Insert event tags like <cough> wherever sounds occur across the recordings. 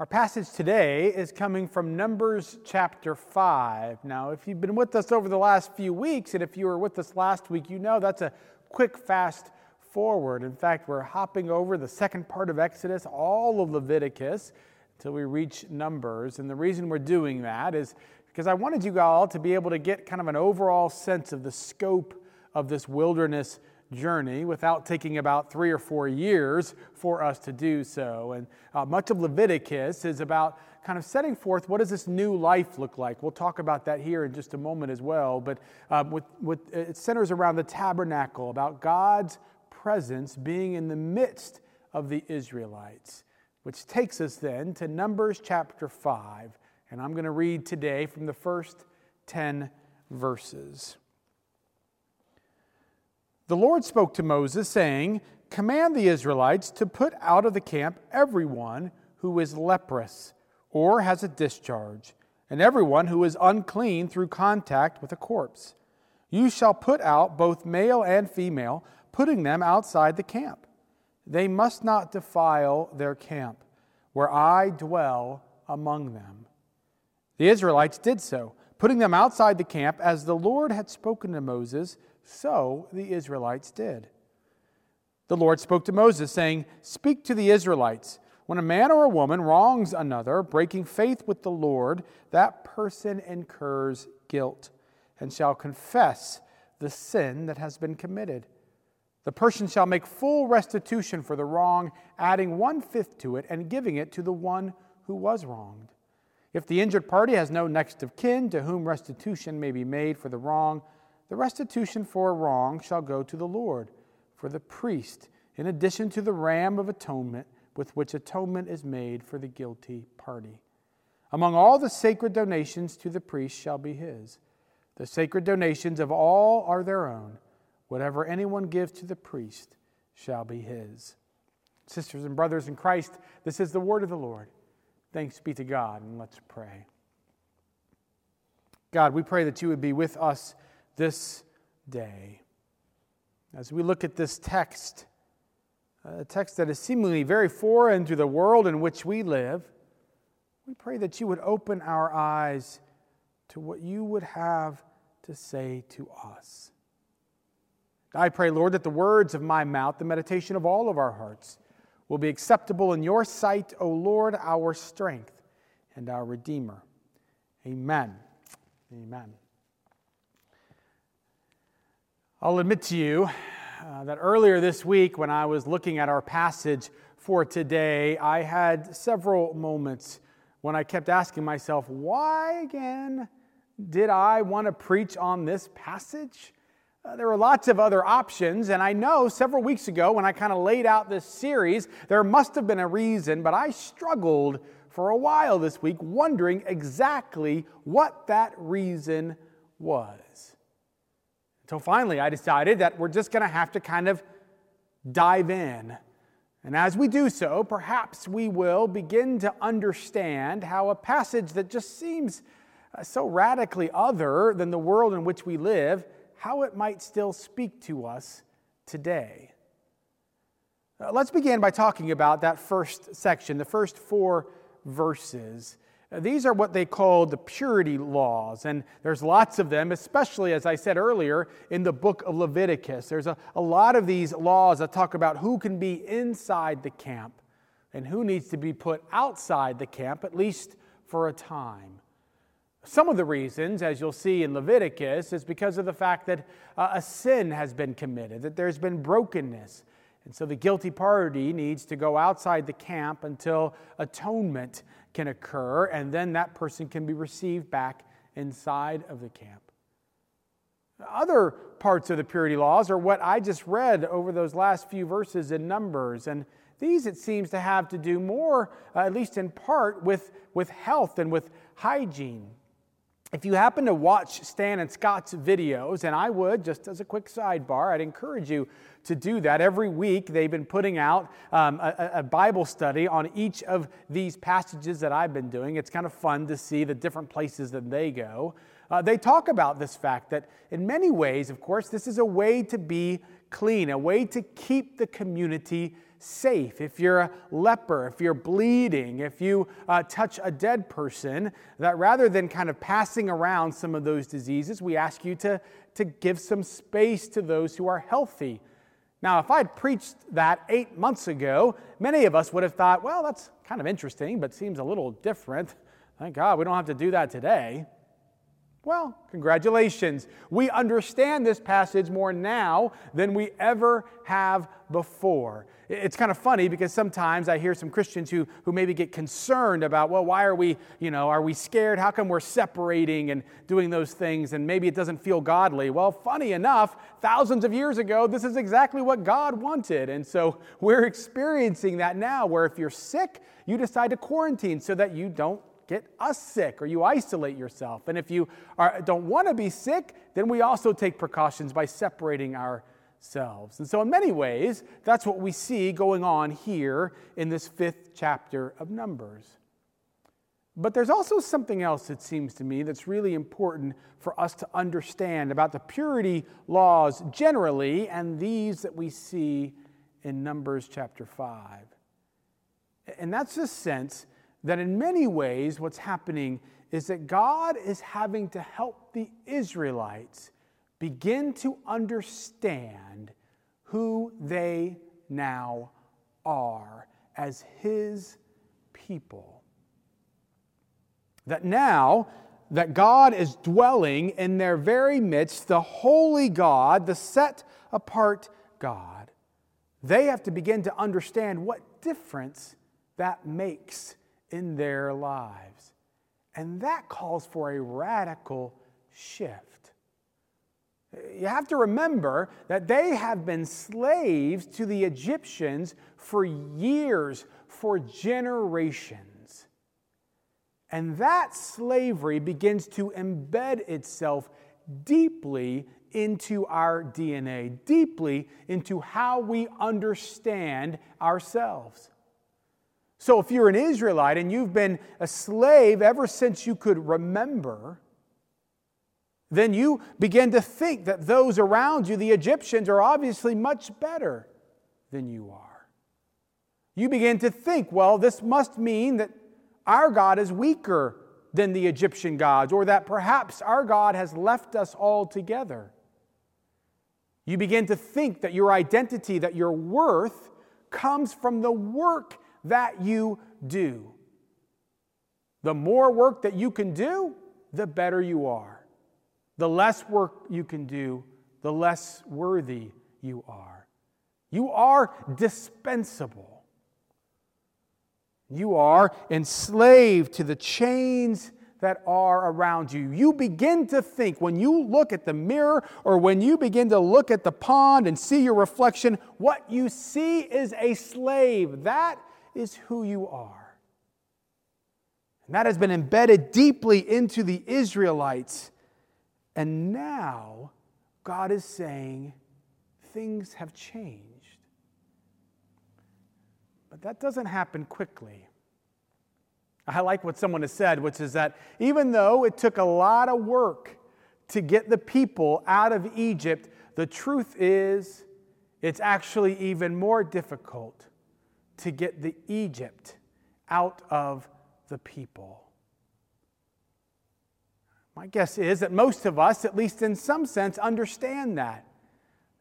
Our passage today is coming from Numbers chapter 5. Now, if you've been with us over the last few weeks, and if you were with us last week, you know that's a quick, fast forward. In fact, we're hopping over the second part of Exodus, all of Leviticus, until we reach Numbers. And the reason we're doing that is because I wanted you all to be able to get kind of an overall sense of the scope of this wilderness journey without taking about three or four years for us to do so. And uh, much of Leviticus is about kind of setting forth what does this new life look like. We'll talk about that here in just a moment as well. But um, with, with, it centers around the tabernacle, about God's presence being in the midst of the Israelites, which takes us then to Numbers chapter 5. And I'm going to read today from the first 10 verses. The Lord spoke to Moses, saying, Command the Israelites to put out of the camp everyone who is leprous or has a discharge, and everyone who is unclean through contact with a corpse. You shall put out both male and female, putting them outside the camp. They must not defile their camp, where I dwell among them. The Israelites did so, putting them outside the camp as the Lord had spoken to Moses so the Israelites did. The Lord spoke to Moses, saying, Speak to the Israelites. When a man or a woman wrongs another, breaking faith with the Lord, that person incurs guilt and shall confess the sin that has been committed. The person shall make full restitution for the wrong, adding one fifth to it and giving it to the one who was wronged. If the injured party has no next of kin to whom restitution may be made for the wrong, the restitution for a wrong shall go to the Lord, for the priest, in addition to the ram of atonement with which atonement is made for the guilty party. Among all the sacred donations to the priest shall be his. The sacred donations of all are their own. Whatever anyone gives to the priest shall be his. Sisters and brothers in Christ, this is the word of the Lord. Thanks be to God, and let's pray. God, we pray that you would be with us this day. As we look at this text, a text that is seemingly very foreign to the world in which we live, we pray that you would open our eyes to what you would have to say to us. I pray, Lord, that the words of my mouth, the meditation of all of our hearts, will be acceptable in your sight, O Lord, our strength and our Redeemer. Amen. Amen. I'll admit to you uh, that earlier this week, when I was looking at our passage for today, I had several moments when I kept asking myself, why again did I want to preach on this passage? Uh, there were lots of other options, and I know several weeks ago when I kind of laid out this series, there must have been a reason, but I struggled for a while this week wondering exactly what that reason was. Until finally, I decided that we're just going to have to kind of dive in. And as we do so, perhaps we will begin to understand how a passage that just seems uh, so radically other than the world in which we live, how it might still speak to us today. Uh, let's begin by talking about that first section, the first four verses. These are what they call the purity laws, and there's lots of them, especially, as I said earlier, in the book of Leviticus. There's a, a lot of these laws that talk about who can be inside the camp and who needs to be put outside the camp, at least for a time. Some of the reasons, as you'll see in Leviticus, is because of the fact that uh, a sin has been committed, that there's been brokenness. And so the guilty party needs to go outside the camp until atonement can occur, and then that person can be received back inside of the camp. Other parts of the purity laws are what I just read over those last few verses in Numbers. And these, it seems, to have to do more, uh, at least in part, with, with health and with hygiene. If you happen to watch Stan and Scott's videos, and I would, just as a quick sidebar, I'd encourage you to do that. Every week, they've been putting out um, a, a, Bible study on each of these passages that I've been doing. It's kind of fun to see the different places that they go. Uh, they talk about this fact that, in many ways, of course, this is a way to be clean, a way to keep the community safe. If you're a leper, if you're bleeding, if you uh, touch a dead person, that rather than kind of passing around some of those diseases, we ask you to, to give some space to those who are healthy. Now, if I'd preached that eight months ago, many of us would have thought, well, that's kind of interesting, but seems a little different. Thank God we don't have to do that today. Well, congratulations. We understand this passage more now than we ever have before. It's kind of funny because sometimes I hear some Christians who, who maybe get concerned about, well, why are we, you know, are we scared? How come we're separating and doing those things and maybe it doesn't feel godly? Well, funny enough, thousands of years ago, this is exactly what God wanted. And so we're experiencing that now where if you're sick, you decide to quarantine so that you don't get us sick or you isolate yourself. And if you are, don't want to be sick, then we also take precautions by separating ourselves. And so, in many ways, that's what we see going on here in this fifth chapter of Numbers. But there's also something else, it seems to me, that's really important for us to understand about the purity laws generally and these that we see in Numbers chapter 5. And that's the sense that in many ways, what's happening is that God is having to help the Israelites begin to understand who they now are as His people. That now that God is dwelling in their very midst, the holy God, the set apart God, they have to begin to understand what difference that makes in their lives. And that calls for a radical shift. You have to remember that they have been slaves to the Egyptians for years, for generations. And that slavery begins to embed itself deeply into our DNA, deeply into how we understand ourselves. So if you're an Israelite and you've been a slave ever since you could remember, then you begin to think that those around you, the Egyptians, are obviously much better than you are. You begin to think, well, this must mean that our God is weaker than the Egyptian gods, or that perhaps our God has left us altogether. You begin to think that your identity, that your worth, comes from the work that you do. The more work that you can do, the better you are. The less work you can do, the less worthy you are. You are dispensable. You are enslaved to the chains that are around you. You begin to think, when you look at the mirror or when you begin to look at the pond and see your reflection, what you see is a slave. That is who you are. And that has been embedded deeply into the Israelites. And now God is saying things have changed. But that doesn't happen quickly. I like what someone has said, which is that even though it took a lot of work to get the people out of Egypt, the truth is it's actually even more difficult to get the Egypt out of the people. My guess is that most of us, at least in some sense, understand that.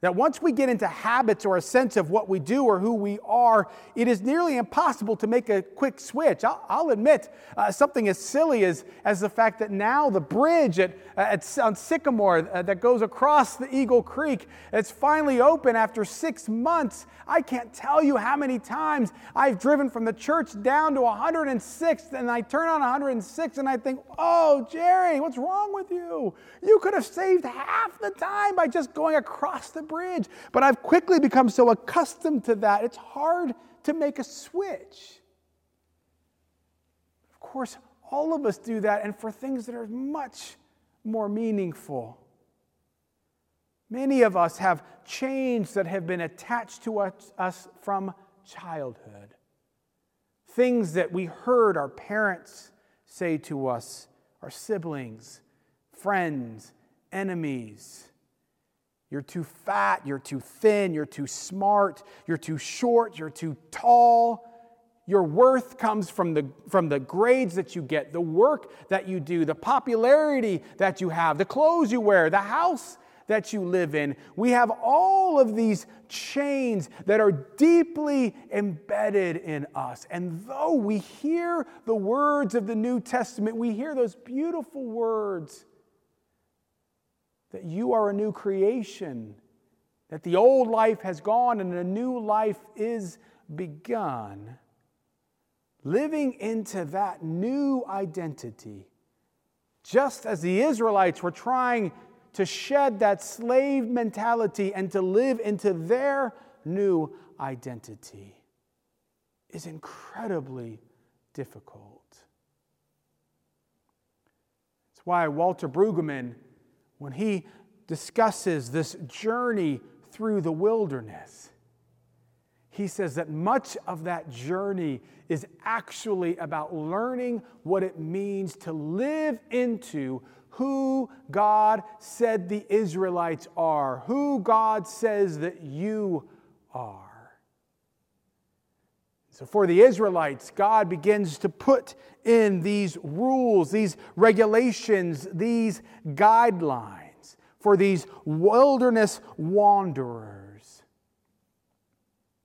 That once we get into habits or a sense of what we do or who we are, it is nearly impossible to make a quick switch. I'll, I'll admit uh, something as silly as, as the fact that now the bridge at, at, on Sycamore uh, that goes across the Eagle Creek, it's finally open after six months. I can't tell you how many times I've driven from the church down to 106th and I turn on 106 and I think, oh, Jerry, what's wrong with you? You could have saved half the time by just going across the bridge. But I've quickly become so accustomed to that, it's hard to make a switch. Of course, all of us do that, and for things that are much more meaningful. Many of us have chains that have been attached to us, us from childhood. Things that we heard our parents say to us, our siblings, friends, enemies. You're too fat, you're too thin, you're too smart, you're too short, you're too tall. Your worth comes from the, from the grades that you get, the work that you do, the popularity that you have, the clothes you wear, the house that you live in. We have all of these chains that are deeply embedded in us. And though we hear the words of the New Testament, we hear those beautiful words that you are a new creation, that the old life has gone and a new life is begun living into that new identity. Just as the Israelites were trying to shed that slave mentality and to live into their new identity, is incredibly difficult. That's why Walter Brueggemann, when he discusses this journey through the wilderness, he says that much of that journey is actually about learning what it means to live into who God said the Israelites are, who God says that you are. So, for the Israelites, God begins to put in these rules, these regulations, these guidelines for these wilderness wanderers.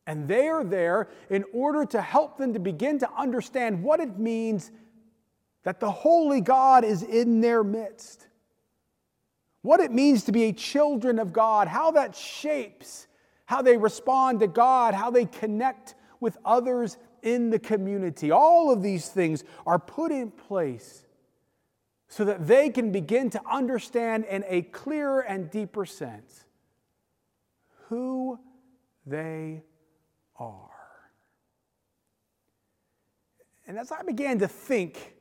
And they are there in order to help them to begin to understand what it means that the Holy God is in their midst. What it means to be a children of God, how that shapes how they respond to God, how they connect with others in the community. All of these things are put in place so that they can begin to understand in a clearer and deeper sense who they are. And as I began to think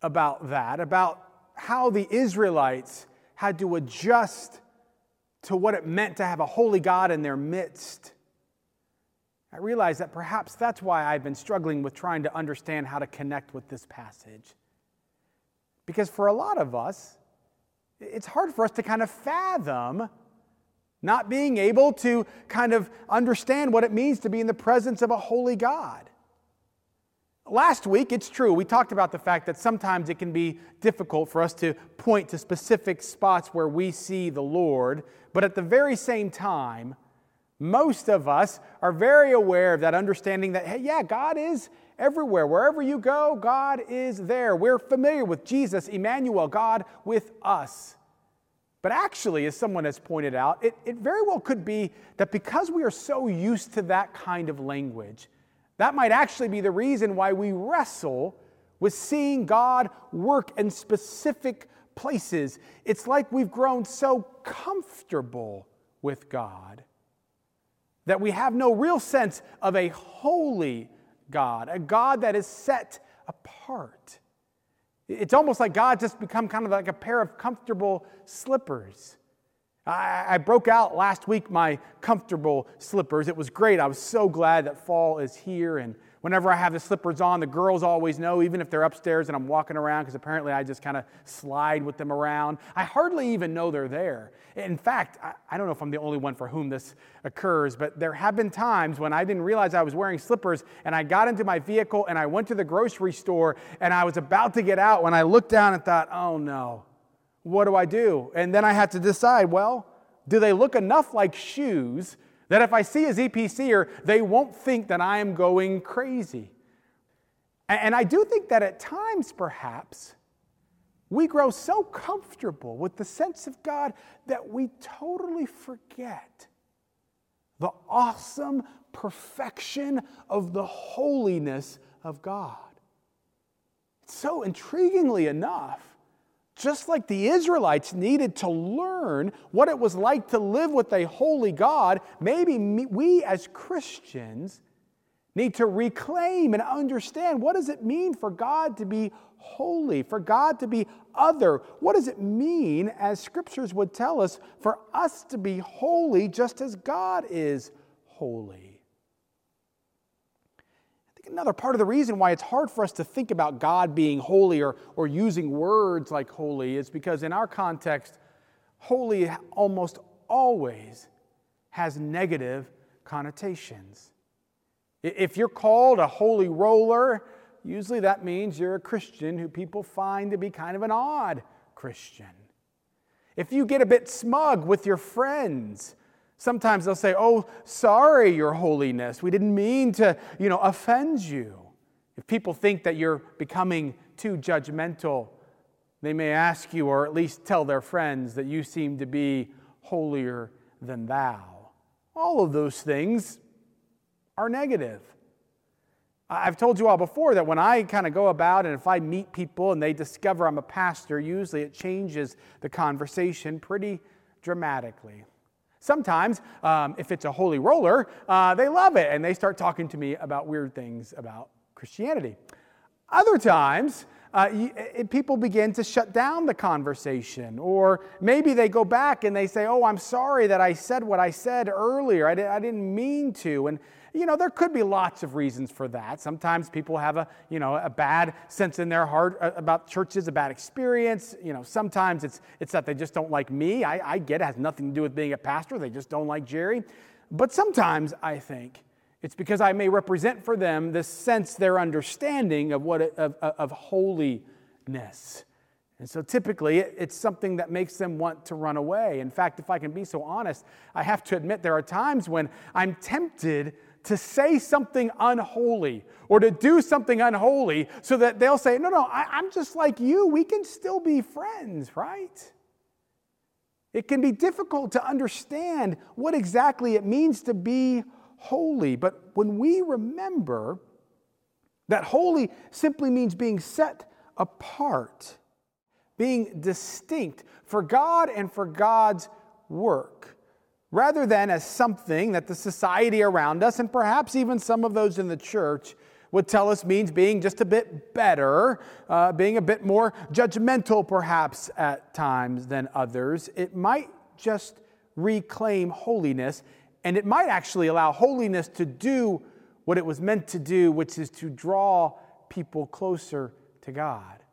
about that, about how the Israelites had to adjust to what it meant to have a holy God in their midst, I realize that perhaps that's why I've been struggling with trying to understand how to connect with this passage. Because for a lot of us, it's hard for us to kind of fathom not being able to kind of understand what it means to be in the presence of a holy God. Last week, it's true, we talked about the fact that sometimes it can be difficult for us to point to specific spots where we see the Lord, but at the very same time, most of us are very aware of that understanding that, hey, yeah, God is everywhere. Wherever you go, God is there. We're familiar with Jesus, Emmanuel, God with us. But actually, as someone has pointed out, it, it very well could be that because we are so used to that kind of language, that might actually be the reason why we wrestle with seeing God work in specific places. It's like we've grown so comfortable with God that we have no real sense of a holy God, a God that is set apart. It's almost like God just become kind of like a pair of comfortable slippers. I, I, broke out last week my comfortable slippers. It was great. I was so glad that fall is here and Whenever I have the slippers on, the girls always know, even if they're upstairs and I'm walking around, because apparently I just kind of slide with them around. I hardly even know they're there. In fact, I, I don't know if I'm the only one for whom this occurs, but there have been times when I didn't realize I was wearing slippers and I got into my vehicle and I went to the grocery store and I was about to get out when I looked down and thought, oh no, what do I do? And then I had to decide, well, do they look enough like shoes that if I see a ZPCer, they won't think that I am going crazy. And I do think that at times, perhaps, we grow so comfortable with the sense of God that we totally forget the awesome perfection of the holiness of God. So intriguingly enough, just like the Israelites needed to learn what it was like to live with a holy God, maybe we as Christians need to reclaim and understand what does it mean for God to be holy, for God to be other? What does it mean, as scriptures would tell us, for us to be holy just as God is holy? Another part of the reason why it's hard for us to think about God being holy or, or using words like holy is because in our context, holy almost always has negative connotations. If you're called a holy roller, usually that means you're a Christian who people find to be kind of an odd Christian. If you get a bit smug with your friends, sometimes they'll say, "Oh, sorry, your holiness. We didn't mean to, you know, offend you." If people think that you're becoming too judgmental, they may ask you or at least tell their friends that you seem to be holier than thou. All of those things are negative. I've told you all before that when I kind of go about and if I meet people and they discover I'm a pastor, usually it changes the conversation pretty dramatically. Sometimes, um, if it's a holy roller, uh, they love it and they start talking to me about weird things about Christianity. Other times, uh, people begin to shut down the conversation. Or maybe they go back and they say, Oh, I'm sorry that I said what I said earlier. I, I didn't mean to. And, you know, there could be lots of reasons for that. Sometimes people have a, you know, a bad sense in their heart uh, about churches, a bad experience. You know, sometimes it's, it's that they just don't like me. I, I get it. it has nothing to do with being a pastor. They just don't like Jerry. But sometimes I think it's because I may represent for them this sense, their understanding of, what, of, of holiness. And so typically, it's something that makes them want to run away. In fact, if I can be so honest, I have to admit there are times when I'm tempted to say something unholy or to do something unholy so that they'll say, No, no, I, am just like you. We can still be friends, right? It can be difficult to understand what exactly it means to be holy. But when we remember that holy simply means being set apart, being distinct for God and for God's work, rather than as something that the society around us and perhaps even some of those in the church would tell us means being just a bit better, uh, being a bit more judgmental perhaps at times than others. It might just reclaim holiness and it might actually allow holiness to do what it was meant to do, which is to draw people closer to God.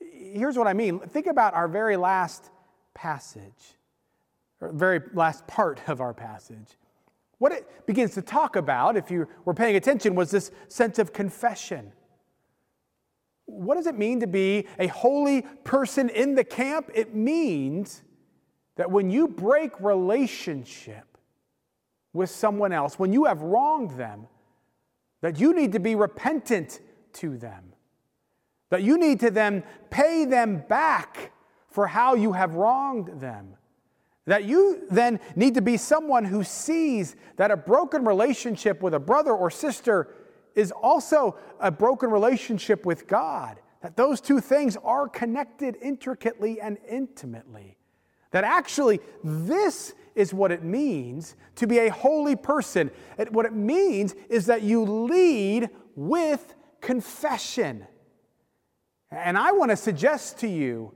Here's what I mean think about our very last passage, very last part of our passage. What it begins to talk about, if you were paying attention, was this sense of confession. What does it mean to be a holy person in the camp? It means that when you break relationship, with someone else, when you have wronged them, that you need to be repentant to them, that you need to then pay them back for how you have wronged them. That you then need to be someone who sees that a broken relationship with a brother or sister is also a broken relationship with God. That those two things are connected intricately and intimately. That actually, this is what it means to be a holy person. what it means is that you lead with confession. And I want to suggest to you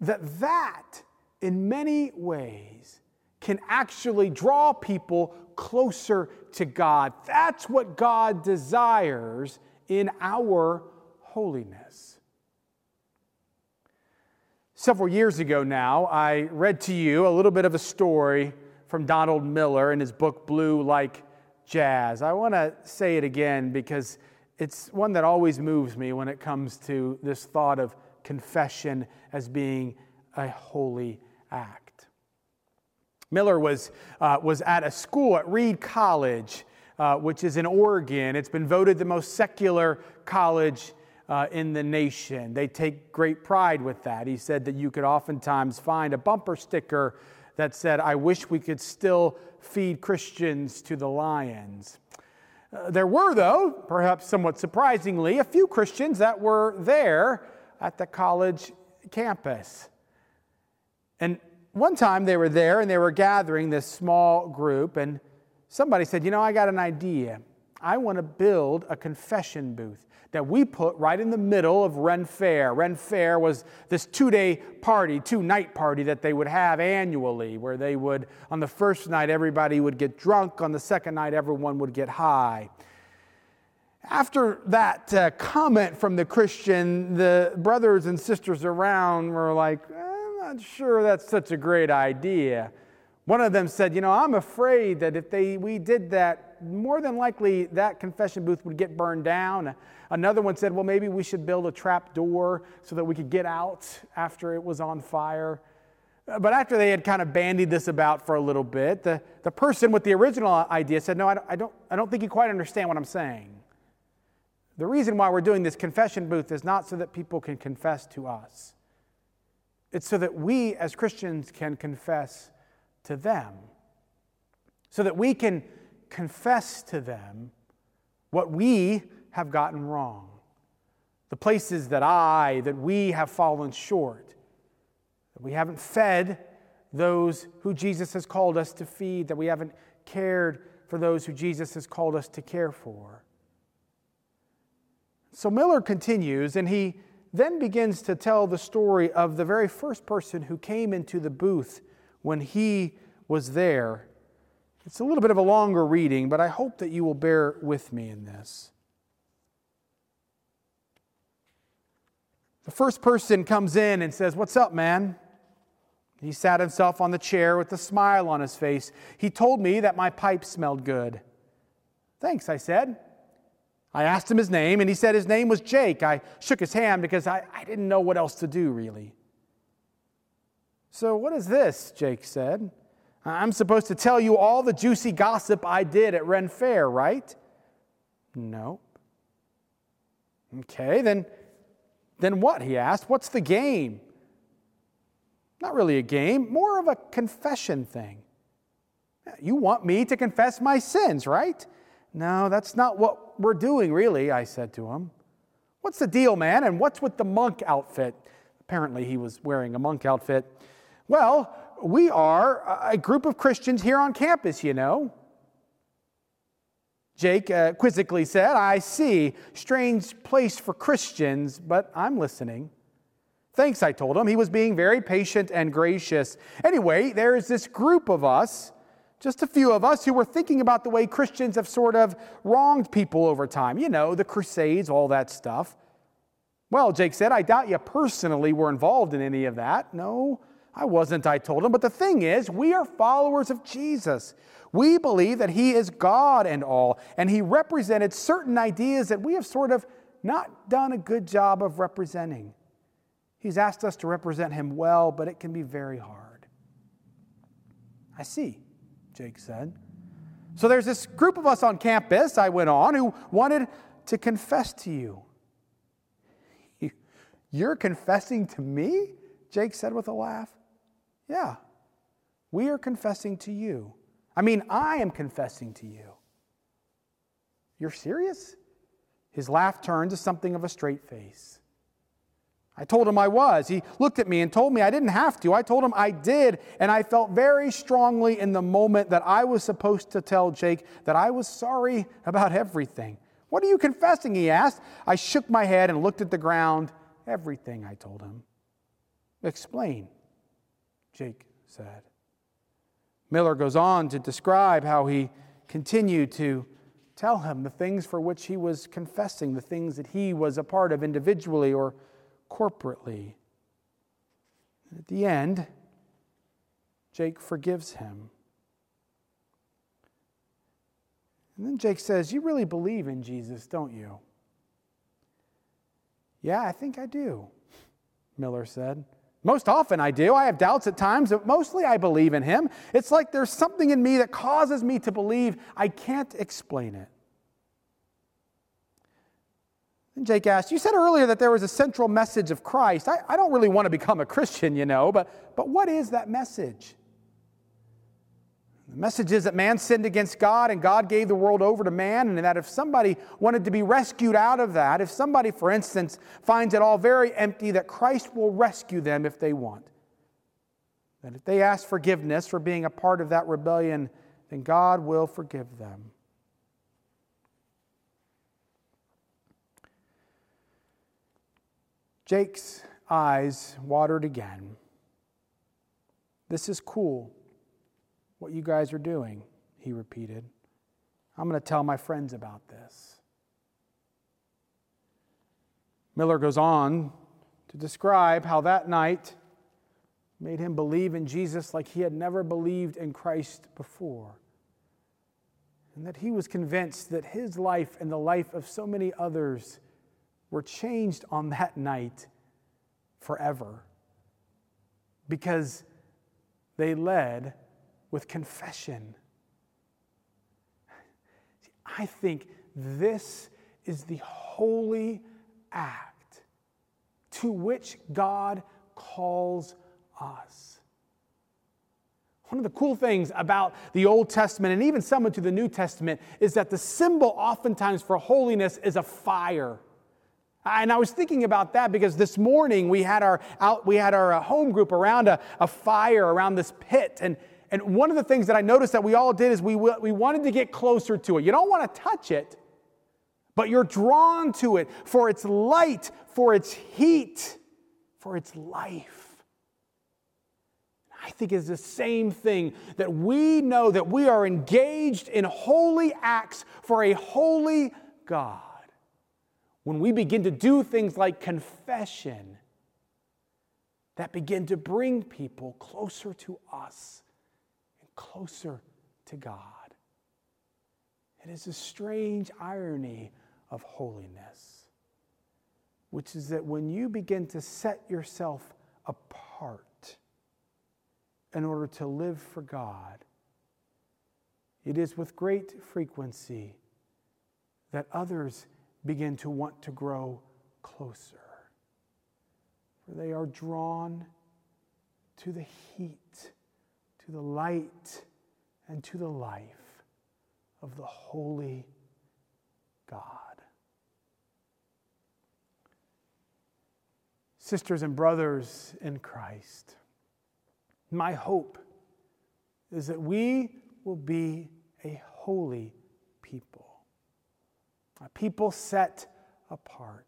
that that, in many ways, can actually draw people closer to God. That's what God desires in our holiness. Several years ago now, I read to you a little bit of a story from Donald Miller in his book Blue Like Jazz. I want to say it again because it's one that always moves me when it comes to this thought of confession as being a holy act. Miller was, uh, was at a school at Reed College, uh, which is in Oregon. It's been voted the most secular college uh, in the nation. They take great pride with that. He said that you could oftentimes find a bumper sticker that said, I wish we could still feed Christians to the lions. Uh, there were, though, perhaps somewhat surprisingly, a few Christians that were there at the college campus. And one time they were there and they were gathering this small group, and somebody said, You know, I got an idea. I want to build a confession booth that we put right in the middle of Ren Fair. Ren Fair was this two day party, two night party that they would have annually, where they would, on the first night, everybody would get drunk, on the second night, everyone would get high. After that uh, comment from the Christian, the brothers and sisters around were like, eh, not sure that's such a great idea. One of them said, You know, I'm afraid that if they, we did that, more than likely that confession booth would get burned down. Another one said, Well, maybe we should build a trap door so that we could get out after it was on fire. But after they had kind of bandied this about for a little bit, the, the person with the original idea said, No, I don't, I, don't, I don't think you quite understand what I'm saying. The reason why we're doing this confession booth is not so that people can confess to us, it's so that we as Christians can confess to them, so that we can confess to them what we have gotten wrong, the places that I, that we have fallen short, that we haven't fed those who Jesus has called us to feed, that we haven't cared for those who Jesus has called us to care for. So Miller continues, and he then begins to tell the story of the very first person who came into the booth when he was there. It's a little bit of a longer reading, but I hope that you will bear with me in this. The first person comes in and says, What's up, man? He sat himself on the chair with a smile on his face. He told me that my pipe smelled good. Thanks, I said. I asked him his name, and he said his name was Jake. I shook his hand because I, I didn't know what else to do, really. So, what is this? Jake said. I'm supposed to tell you all the juicy gossip I did at Ren Fair, right? No. Okay, then, then what? He asked. What's the game? Not really a game, more of a confession thing. You want me to confess my sins, right? No, that's not what we're doing, really, I said to him. What's the deal, man? And what's with the monk outfit? Apparently, he was wearing a monk outfit. Well, we are a group of Christians here on campus, you know. Jake uh, quizzically said, I see. Strange place for Christians, but I'm listening. Thanks, I told him. He was being very patient and gracious. Anyway, there is this group of us, just a few of us, who were thinking about the way Christians have sort of wronged people over time. You know, the Crusades, all that stuff. Well, Jake said, I doubt you personally were involved in any of that. No, I wasn't, I told him. But the thing is, we are followers of Jesus. We believe that he is God and all, and he represented certain ideas that we have sort of not done a good job of representing. He's asked us to represent him well, but it can be very hard. I see, Jake said. So there's this group of us on campus, I went on, who wanted to confess to you. You're confessing to me? Jake said with a laugh. Yeah, we are confessing to you. I mean, I am confessing to you. You're serious? His laugh turned to something of a straight face. I told him I was. He looked at me and told me I didn't have to. I told him I did, and I felt very strongly in the moment that I was supposed to tell Jake that I was sorry about everything. What are you confessing? He asked. I shook my head and looked at the ground. Everything, I told him. Explain. Jake said. Miller goes on to describe how he continued to tell him the things for which he was confessing, the things that he was a part of individually or corporately. And at the end, Jake forgives him. And then Jake says, You really believe in Jesus, don't you? Yeah, I think I do, <laughs> Miller said. Most often I do. I have doubts at times, but mostly I believe in him. It's like there's something in me that causes me to believe. I can't explain it. And Jake asked, You said earlier that there was a central message of Christ. I, I don't really want to become a Christian, you know, but, but what is that message? The message is that man sinned against God and God gave the world over to man, and that if somebody wanted to be rescued out of that, if somebody, for instance, finds it all very empty, that Christ will rescue them if they want. That if they ask forgiveness for being a part of that rebellion, then God will forgive them. Jake's eyes watered again. This is cool what you guys are doing, he repeated. I'm going to tell my friends about this. Miller goes on to describe how that night made him believe in Jesus like he had never believed in Christ before. And that he was convinced that his life and the life of so many others were changed on that night forever because they led with confession. I think this is the holy act to which God calls us. One of the cool things about the Old Testament and even some into the New Testament is that the symbol oftentimes for holiness is a fire. And I was thinking about that because this morning we had our out, we had our uh, home group around a, a fire around this pit. And, and one of the things that I noticed that we all did is we, we wanted to get closer to it. You don't want to touch it, but you're drawn to it for its light, for its heat, for its life. I think it's the same thing that we know that we are engaged in holy acts for a holy God when we begin to do things like confession that begin to bring people closer to us and closer to God. It is a strange irony of holiness, which is that when you begin to set yourself apart in order to live for God, it is with great frequency that others begin to want to grow closer. For they are drawn to the heat, to the light, and to the life of the holy God. Sisters and brothers in Christ, my hope is that we will be a holy a people set apart.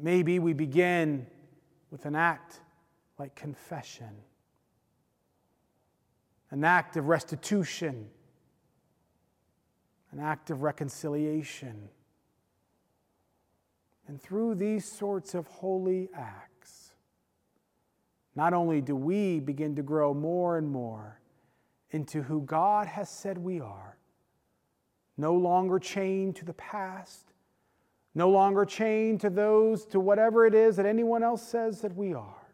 Maybe we begin with an act like confession, an act of restitution, an act of reconciliation. And through these sorts of holy acts, not only do we begin to grow more and more into who God has said we are, no longer chained to the past, no longer chained to those, to whatever it is that anyone else says that we are.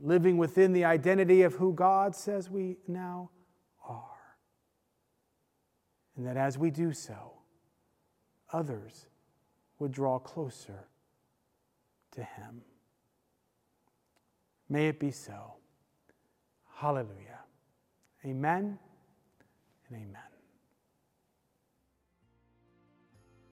Living within the identity of who God says we now are. And that as we do so, others would draw closer to Him. May it be so. Hallelujah. Amen and amen.